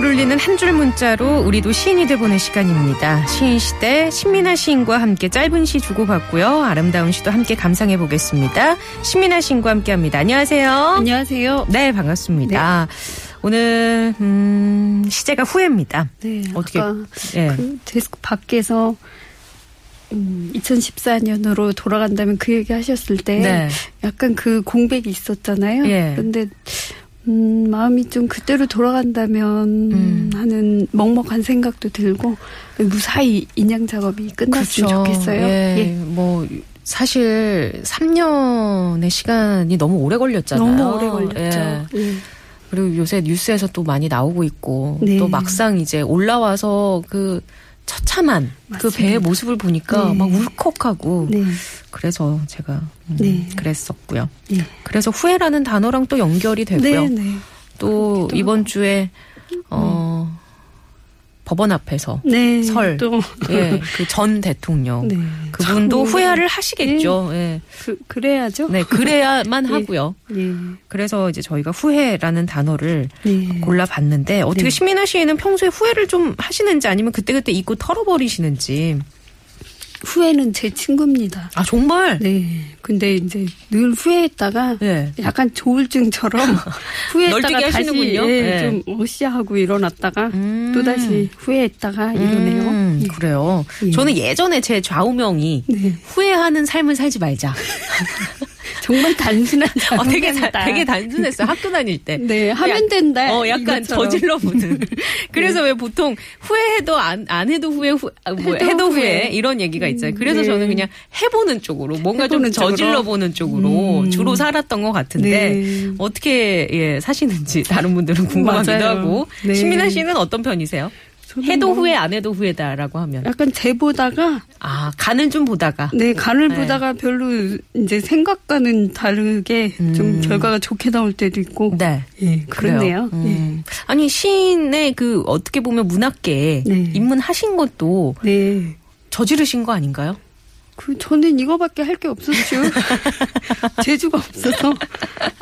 마음을 울리는 한 줄 문자로 우리도 시인이 돼보는 시간입니다. 시인 시대 신민아 시인과 함께 짧은 시 주고받고요. 아름다운 시도 함께 감상해 보겠습니다. 신민아 시인과 함께합니다. 안녕하세요. 안녕하세요. 네, 반갑습니다. 오늘 음, 시제가 후회입니다. 네, 어떻게- 아까 예. 그 데스크 밖에서 음, 2014년으로 돌아간다면 그 얘기 하셨을 때 네. 약간 그 공백이 있었잖아요. 예. 근데 음, 마음이 좀 그때로 돌아간다면 음. 하는 먹먹한 생각도 들고 무사히 인양 작업이 끝났으면 좋겠어요. 예, 예. 뭐 사실 3년의 시간이 너무 오래 걸렸잖아요. 너무 오래 걸렸죠. 예. 예. 그리고 요새 뉴스에서 또 많이 나오고 있고 네. 또 막상 이제 올라와서 그 처참한 그 맞습니다. 배의 모습을 보니까 네. 막 울컥하고 네. 그래서 제가 음, 네. 그랬었고요. 예. 그래서 후회라는 단어랑 또 연결이 되고요. 네, 네. 또 또- 이번 주에 어 법원 앞에서 네. 설. 또 예, 그 전 대통령 네. 그분도 참 후회를 하시겠죠. 예. 그, 그래야죠. 네, 그래야만 예. 하고요. 예. 그래서 이제 저희가 후회라는 단어를 네. 골라봤는데 어떻게 네. 신민아 씨는 평소에 후회를 좀 하시는지 아니면 그때그때 잊고 털어버리시는지. 후회는 제 친구입니다. 아 정말? 네. 근데 이제 늘 후회했다가 네. 약간 조울증처럼 후회했다가 다시 하시는군요. 예, 네. 좀 어시하고 일어났다가 음. 또 다시 후회했다가 이러네요. 음, 예. 그래요. 예. 저는 예전에 제 좌우명이 네. 후회하는 삶을 살지 말자. 정말 단순한 어, 되게 다-. 되게 단순했어요. 학교 다닐 때. 네, 하면 약- 된다. 어, 약간 이것처럼. 네. 저질러 보는. 그래서 왜 보통 후회해도 안, 안 해도 후회, 후, 아, 뭐, 해도 해도, 후회. 후회. 이런 얘기가 있어요. 그래서 네. 저는 그냥 해보는 쪽으로 뭔가 좀 해보는 쪽으로. 저질러 보는 쪽으로 음. 주로 살았던 것 같은데 네. 어떻게 예, 사시는지 다른 분들은 궁금하기도 맞아요. 하고 네. 신민아 씨는 어떤 편이세요? 해도 뭐 후회 안 해도 후회다라고 하면 약간 재보다가 아 간을 좀 보다가 네 간을 네. 보다가 별로 이제 생각과는 다르게 음. 좀 결과가 좋게 나올 때도 있고 네. 예. 그렇네요. 예. 음. 아니 시인의 그 어떻게 보면 문학계에 네. 입문하신 것도 네. 저지르신 거 아닌가요? 그 저는 이거밖에 할 게 없었죠. 재주가 없어서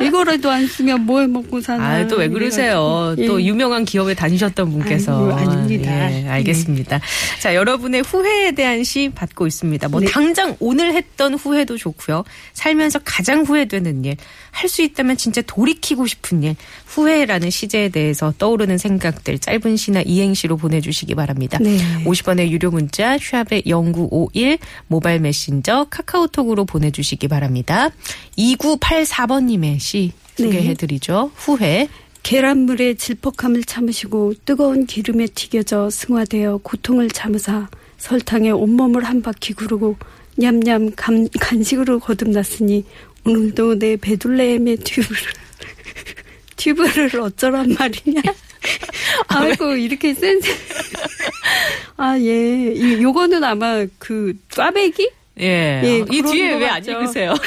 이거라도 안 쓰면 뭐해 먹고 사나. 아, 또 왜 그러세요? 이래가지고. 또 예. 유명한 기업에 다니셨던 분께서. 아이고, 아닙니다. 예, 알겠습니다. 자, 여러분의 후회에 대한 시 받고 있습니다. 뭐, 네. 당장 오늘 했던 후회도 좋고요. 살면서 가장 후회되는 일, 할 수 있다면 진짜 돌이키고 싶은 일, 후회라는 시제에 대해서 떠오르는 생각들, 짧은 시나 이행시로 보내 주시기 바랍니다. 네. 50원의 유료 문자, 샵의 0951, 모바일 메신저, 카카오톡으로 보내주시기 바랍니다. 2984번님의 시 네. 소개해드리죠. 후회. 계란물의 질퍽함을 참으시고 뜨거운 기름에 튀겨져 승화되어 고통을 참으사 설탕에 온몸을 한 바퀴 구르고 냠냠 감, 간식으로 거듭났으니 오늘도 내 베들레헴의 튜브를 튜브를 어쩌란 말이냐? 아이고 이렇게 센스. 아 예, 이 요거는 아마 그 꽈배기 예. 예, 이 뒤에 거왜 안. 읽으세요?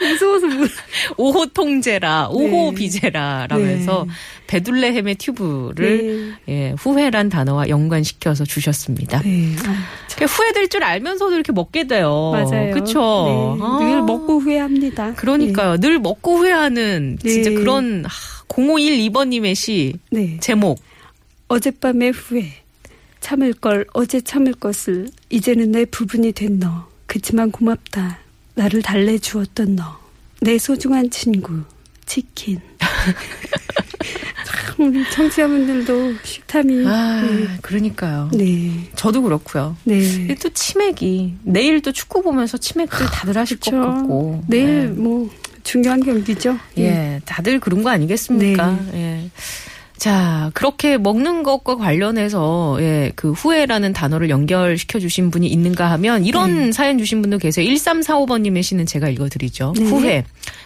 무서워서 못. 오호 통제라, 오호 네. 비제라 라면서 네. 베둘레헴의 튜브를 예, 후회란 단어와 연관시켜서 주셨습니다. 네. 아, 후회될 줄 알면서도 이렇게 먹게 돼요. 맞아요. 그쵸? 네, 아. 늘 먹고 후회합니다. 그러니까요. 늘 먹고 후회하는 진짜 네. 그런 0512번님의 시 네. 네. 제목. 어젯밤의 후회. 참을 걸 어제 참을 것을 이제는 내 부분이 된 너. 그치만 고맙다. 나를 달래주었던 너. 내 소중한 친구. 치킨. 참 우리 청취자분들도 식탐이 아, 그러니까요. 네. 저도 그렇고요. 네. 또 치맥이 내일 또 축구 보면서 치맥들 다들 하실 것 그렇죠. 같고 내일 네. 뭐 중요한 경기죠. 예, 다들 그런 거 아니겠습니까? 예. 자, 그렇게 먹는 것과 관련해서, 예, 그 후회라는 단어를 연결시켜 주신 분이 있는가 하면, 이런 사연 주신 분도 계세요. 1345번 님의 시는 제가 읽어 드리죠. 네. 후회.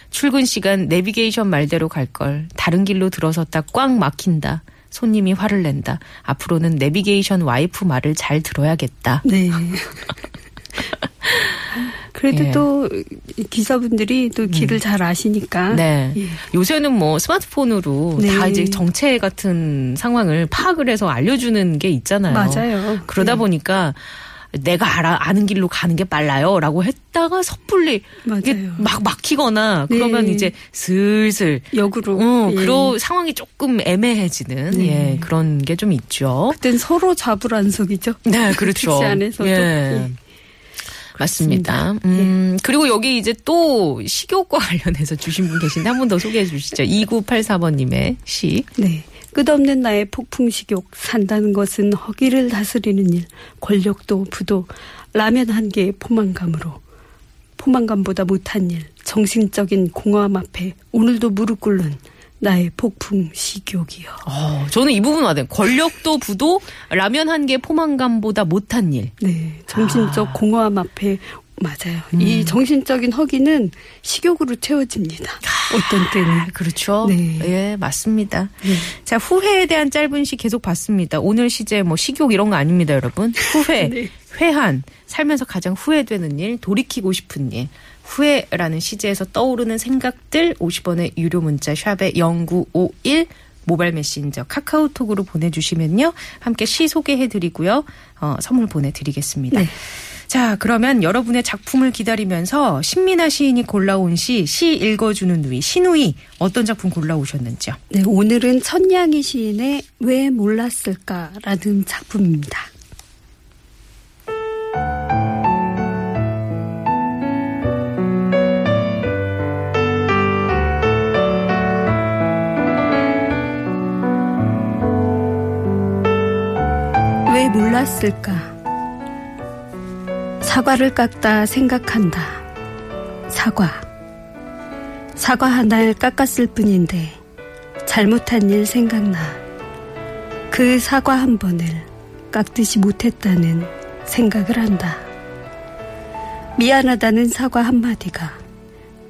출근 시간 내비게이션 말대로 갈 걸. 다른 길로 들어섰다 꽉 막힌다. 손님이 화를 낸다. 앞으로는 내비게이션 와이프 말을 잘 들어야겠다. 네. 그래도 예. 또 기사분들이 또 길을 잘 아시니까. 네. 예. 요새는 뭐 스마트폰으로 네. 다 이제 정체 같은 상황을 파악을 해서 알려주는 게 있잖아요. 맞아요. 그러다 네. 보니까 내가 알아, 아는 길로 가는 게 빨라요. 라고 했다가 섣불리. 막 막히거나 네. 그러면 이제 슬슬 역으로. 어, 예. 그런 상황이 조금 애매해지는 네. 예, 그런 게 좀 있죠. 그땐 서로 잡으란석이죠. 네, 그렇죠. 택시 안에서도. 예. 예. 맞습니다. 음, 그리고 여기 이제 또 식욕과 관련해서 주신 분 계신데 한 번 더 소개해 주시죠. 2984번님의 시. 네. 끝없는 나의 폭풍 식욕, 산다는 것은 허기를 다스리는 일, 권력도 부도, 라면 한 개의 포만감으로, 포만감보다 못한 일, 정신적인 공허함 앞에 오늘도 무릎 꿇는 나의 폭풍 식욕이요. 어, 저는 이 부분 와닿아요. 권력도 부도 라면 한 개 포만감보다 못한 일. 네. 정신적 공허함 앞에, 맞아요. 음. 이 정신적인 허기는 식욕으로 채워집니다. 어떤 때는. 그렇죠. 네. 예, 맞습니다. 네. 자, 후회에 대한 짧은 시 계속 봤습니다. 오늘 시제 뭐 식욕 이런 거 아닙니다, 여러분. 후회, 네. 회한, 살면서 가장 후회되는 일, 돌이키고 싶은 일. 후회라는 시제에서 떠오르는 생각들 50원의 유료 문자 샵에 0951 모바일 메신저 카카오톡으로 보내주시면요. 함께 시 소개해드리고요. 어, 선물 보내드리겠습니다. 네. 자, 그러면 여러분의 작품을 기다리면서 신민아 시인이 골라온 시, 시 읽어주는 누이, 신우이 어떤 작품 골라오셨는지요? 네, 오늘은 천냥이 시인의 왜 몰랐을까라는 작품입니다. 왜 몰랐을까? 사과를 깎다 생각한다. 사과. 사과 하나를 깎았을 뿐인데 잘못한 일 생각나. 그 사과 한 번을 깎듯이 못했다는 생각을 한다. 미안하다는 사과 한마디가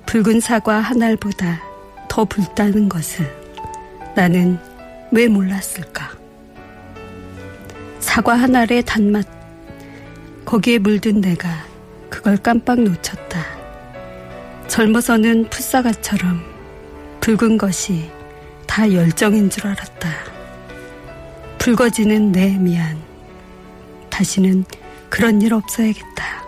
붉은 사과 한 알보다 더 붉다는 것을 나는 왜 몰랐을까? 사과 한 알의 단맛, 거기에 물든 내가 그걸 깜빡 놓쳤다. 젊어서는 풋사과처럼 붉은 것이 다 열정인 줄 알았다. 붉어지는 내 미안. 다시는 그런 일 없어야겠다.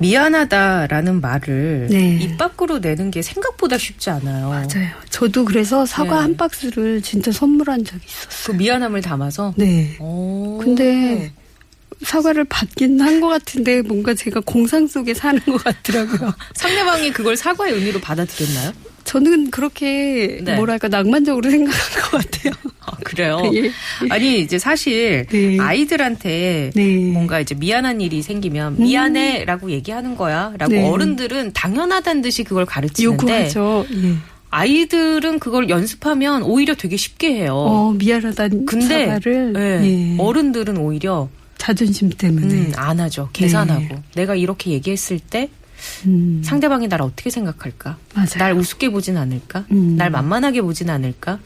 미안하다라는 말을 네. 입 밖으로 내는 게 생각보다 쉽지 않아요. 맞아요. 저도 그래서 사과 네. 한 박스를 진짜 선물한 적이 그 있었어요. 미안함을 담아서. 네. 오. 근데 사과를 받긴 한 것 같은데 뭔가 제가 공상 속에 사는 것 같더라고요. 상대방이 그걸 사과의 의미로 받아들였나요? 저는 그렇게 네. 뭐랄까 낭만적으로 생각한 것 같아요. 아, 그래요. 예. 아니 이제 사실 네. 아이들한테 네. 뭔가 이제 미안한 일이 생기면 미안해라고 얘기하는 거야라고 네. 어른들은 당연하다는 듯이 그걸 가르치는데 요구하죠. 예. 아이들은 그걸 연습하면 오히려 되게 쉽게 해요. 어, 미안하다는 근데 사과를 예, 예. 어른들은 오히려 자존심 때문에 음, 안 하죠. 계산하고 네. 내가 이렇게 얘기했을 때 음, 상대방이 나를 어떻게 생각할까? 맞아요. 날 우습게 보진 않을까? 음. 날 만만하게 보진 않을까?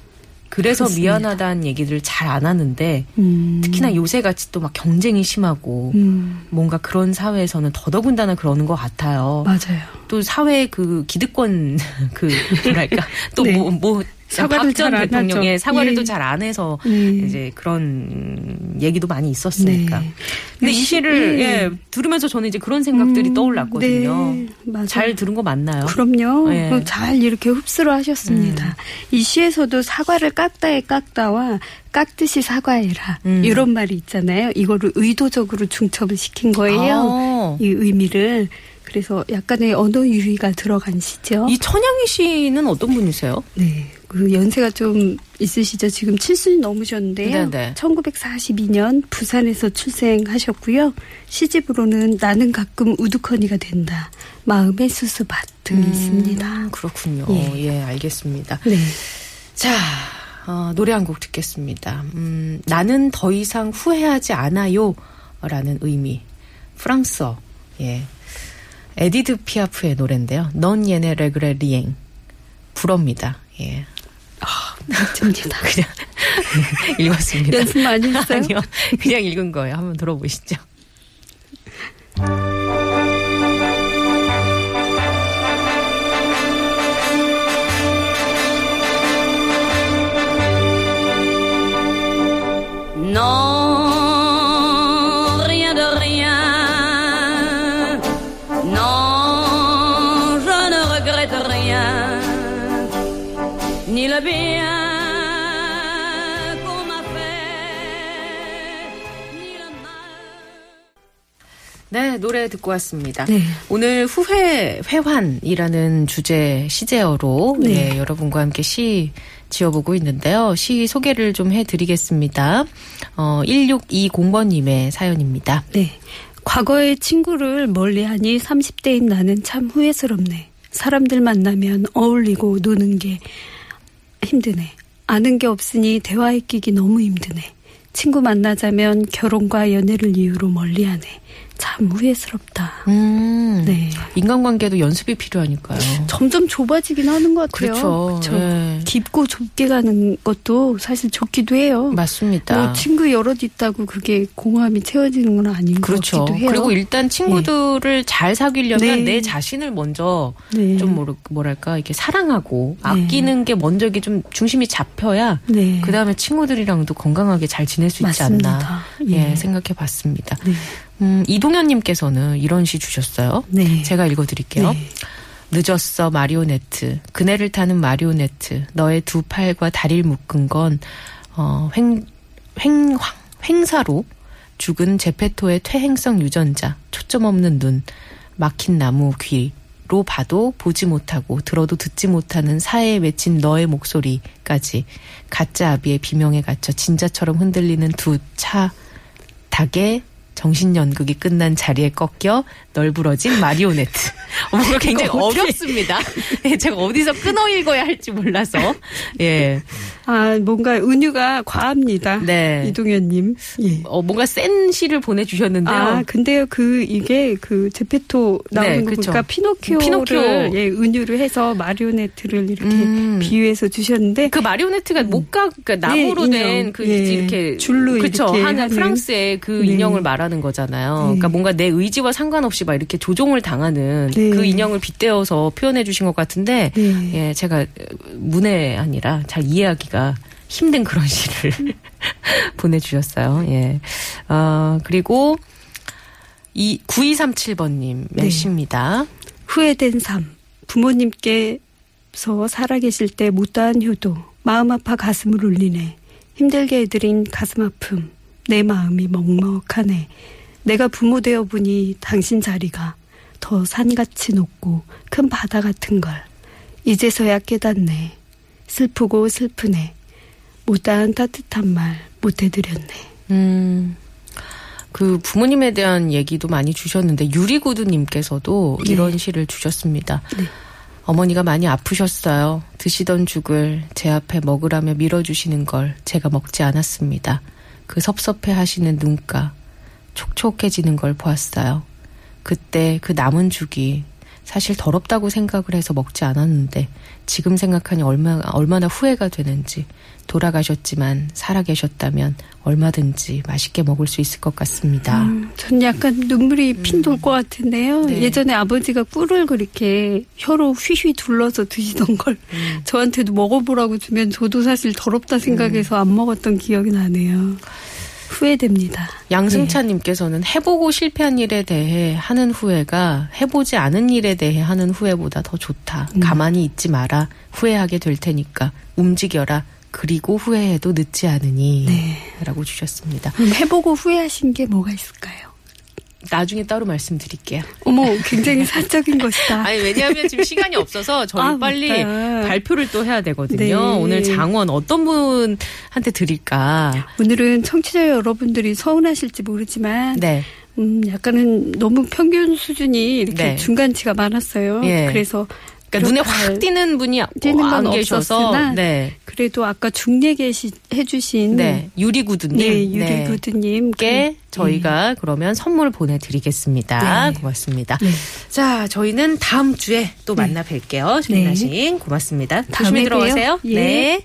그래서 그렇습니다. 미안하다는 얘기를 잘 안 하는데 음, 특히나 요새 같이 또 막 경쟁이 심하고 음, 뭔가 그런 사회에서는 더더군다나 그러는 것 같아요. 맞아요. 또 사회 그 기득권 그 뭐랄까 또 네. 뭐뭐 사과를 박전 잘안 대통령의 하죠. 사과를 예. 또잘 안 해서 예. 이제 그런 얘기도 많이 있었으니까. 네. 근데 이 시를 예. 예, 들으면서 저는 이제 그런 생각들이 음, 떠올랐거든요. 네. 잘 들은 거 맞나요? 그럼요. 예. 잘 이렇게 흡수를 하셨습니다. 음. 이 시에서도 사과를 깎다에 깎다와 깎듯이 사과해라. 음. 이런 말이 있잖아요. 이거를 의도적으로 중첩을 시킨 거예요. 아. 이 의미를. 그래서 약간의 언어 유희가 들어간 시죠. 이 천양희 씨는 어떤 분이세요? 네. 그 연세가 좀 있으시죠. 지금 7순이 넘으셨는데요. 네네. 1942년 부산에서 출생하셨고요. 시집으로는 나는 가끔 우두커니가 된다. 마음의 수수밭 등이 있습니다. 음, 그렇군요. 예. 예, 알겠습니다. 네. 자, 어, 노래 한 곡 듣겠습니다. 음, 나는 더 이상 후회하지 않아요. 라는 의미. 프랑스어. 예. 에디트 피아프의 노래인데요. Non, je ne regrette rien. 불어입니다. 예. 멋집니다. 그냥 읽었습니다. 연습 많이 했어요? 아니요. 그냥 읽은 거예요. 한번 들어보시죠. 노래 듣고 왔습니다. 네. 오늘 후회, 회환이라는 주제 시제어로 네. 예, 여러분과 함께 시 지어보고 있는데요. 시 소개를 좀 해드리겠습니다. 어, 1620번님의 사연입니다. 네. 과거의 친구를 멀리하니 30대인 나는 참 후회스럽네. 사람들 만나면 어울리고 노는 게 힘드네. 아는 게 없으니 대화에 끼기 너무 힘드네. 친구 만나자면 결혼과 연애를 이유로 멀리하네. 참 후회스럽다. 음, 네. 인간관계도 연습이 필요하니까요. 점점 좁아지긴 하는 것 같아요. 그렇죠. 네. 깊고 좁게 가는 것도 사실 좋기도 해요. 맞습니다. 뭐 친구 여럿 있다고 그게 공허함이 채워지는 건 아닌 그렇죠. 것 같기도 해요. 그리고 일단 친구들을 잘 사귀려면 네. 내 자신을 먼저 네. 좀 뭐랄- 뭐랄까 이렇게 사랑하고 네. 아끼는 게 먼저 이게 좀 중심이 잡혀야 네. 그 다음에 친구들이랑도 건강하게 잘 지낼 수 있지 않나 맞습니다. 예, 예. 생각해 봤습니다. 네. 음, 이동현님께서는 이런 시 주셨어요. 네. 제가 읽어드릴게요. 네. 늦었어 마리오네트 그네를 타는 마리오네트 너의 두 팔과 다리를 묶은 건 어, 횡, 횡, 횡사로 죽은 제페토의 퇴행성 유전자 초점 없는 눈 막힌 나무 귀로 봐도 보지 못하고 들어도 듣지 못하는 사해에 맺힌 너의 목소리까지 가짜 아비의 비명에 갇혀 진자처럼 흔들리는 두 차 닭의 정신연극이 끝난 자리에 꺾여 널브러진 마리오네트. 어, 뭔가 굉장히 어렵습니다. 예, 제가 어디서 끊어 읽어야 할지 몰라서. 예. 아, 뭔가 은유가 과합니다. 네. 이동현님. 예. 어, 뭔가 센 시를 보내주셨는데요. 아, 근데요, 그, 이게 그 제페토 나오는 네, 거 그쵸. 보니까 피노키오를 피노키오. 예, 은유를 해서 마리오네트를 이렇게 음. 비유해서 주셨는데 그 마리오네트가 목각, 그러니까 나무로 예, 된 인형. 그 예, 이렇게 줄로 그쵸, 이렇게 하는 하는. 프랑스의 그 네. 인형을 말하는 거잖아요. 네. 그러니까 뭔가 내 의지와 상관없이 막 이렇게 조종을 당하는 네. 그 인형을 빗대어서 표현해 주신 것 같은데 네. 예, 제가 문해 아니라 잘 이해하기가 힘든 그런 시를 보내주셨어요. 예. 어, 그리고 이 9237번님의 네. 시입니다. 후회된 삶. 부모님께서 살아계실 때 못다한 효도. 마음 아파 가슴을 울리네. 힘들게 해드린 가슴 아픔. 내 마음이 먹먹하네. 내가 부모 되어 보니 당신 자리가 더 산같이 높고 큰 바다 같은 걸. 이제서야 깨닫네. 슬프고 슬프네. 못다한 따뜻한 말 못해드렸네. 음, 그 부모님에 대한 얘기도 많이 주셨는데 유리구두님께서도 네. 이런 시를 주셨습니다. 네. 어머니가 많이 아프셨어요. 드시던 죽을 제 앞에 먹으라며 밀어주시는 걸 제가 먹지 않았습니다. 그 섭섭해 하시는 눈가, 촉촉해지는 걸 보았어요. 그때 그 남은 죽이 사실 더럽다고 생각을 해서 먹지 않았는데 지금 생각하니 얼마, 얼마나 후회가 되는지 돌아가셨지만 살아계셨다면 얼마든지 맛있게 먹을 수 있을 것 같습니다. 음, 전 약간 눈물이 핀돌것 같은데요. 네. 예전에 아버지가 꿀을 그렇게 혀로 휘휘 둘러서 드시던 걸 음. 저한테도 먹어보라고 주면 저도 사실 더럽다 생각해서 안 먹었던 기억이 나네요. 후회됩니다. 양승찬님께서는 해보고 실패한 일에 대해 하는 후회가 해보지 않은 일에 대해 하는 후회보다 더 좋다. 음. 가만히 있지 마라. 후회하게 될 테니까 움직여라. 그리고 후회해도 늦지 않으니. 네. 라고 주셨습니다. 해보고 후회하신 게 뭐가 있을까요? 나중에 따로 말씀드릴게요. 어머, 굉장히 사적인 것이다. 아니 왜냐하면 지금 시간이 없어서 저희 아, 빨리 맞다. 발표를 또 해야 되거든요. 네. 오늘 장원 어떤 분한테 드릴까? 오늘은 청취자 여러분들이 서운하실지 모르지만 네. 음, 약간은 너무 평균 수준이 이렇게 네. 중간치가 많았어요. 예. 그래서 그러니까 눈에 확 띄는 분이 띄는 안건 계셔서 없었으나 네. 그래도 아까 중례 계시 해주신 네. 유리구두님. 네, 유리구드님께 께 저희가 그러면 선물 보내드리겠습니다. 네. 고맙습니다. 네. 자, 저희는 다음 주에 또 만나 뵐게요. 조민아 씨, 고맙습니다. 다음에 조심히 들어가세요. 봬요. 예. 네.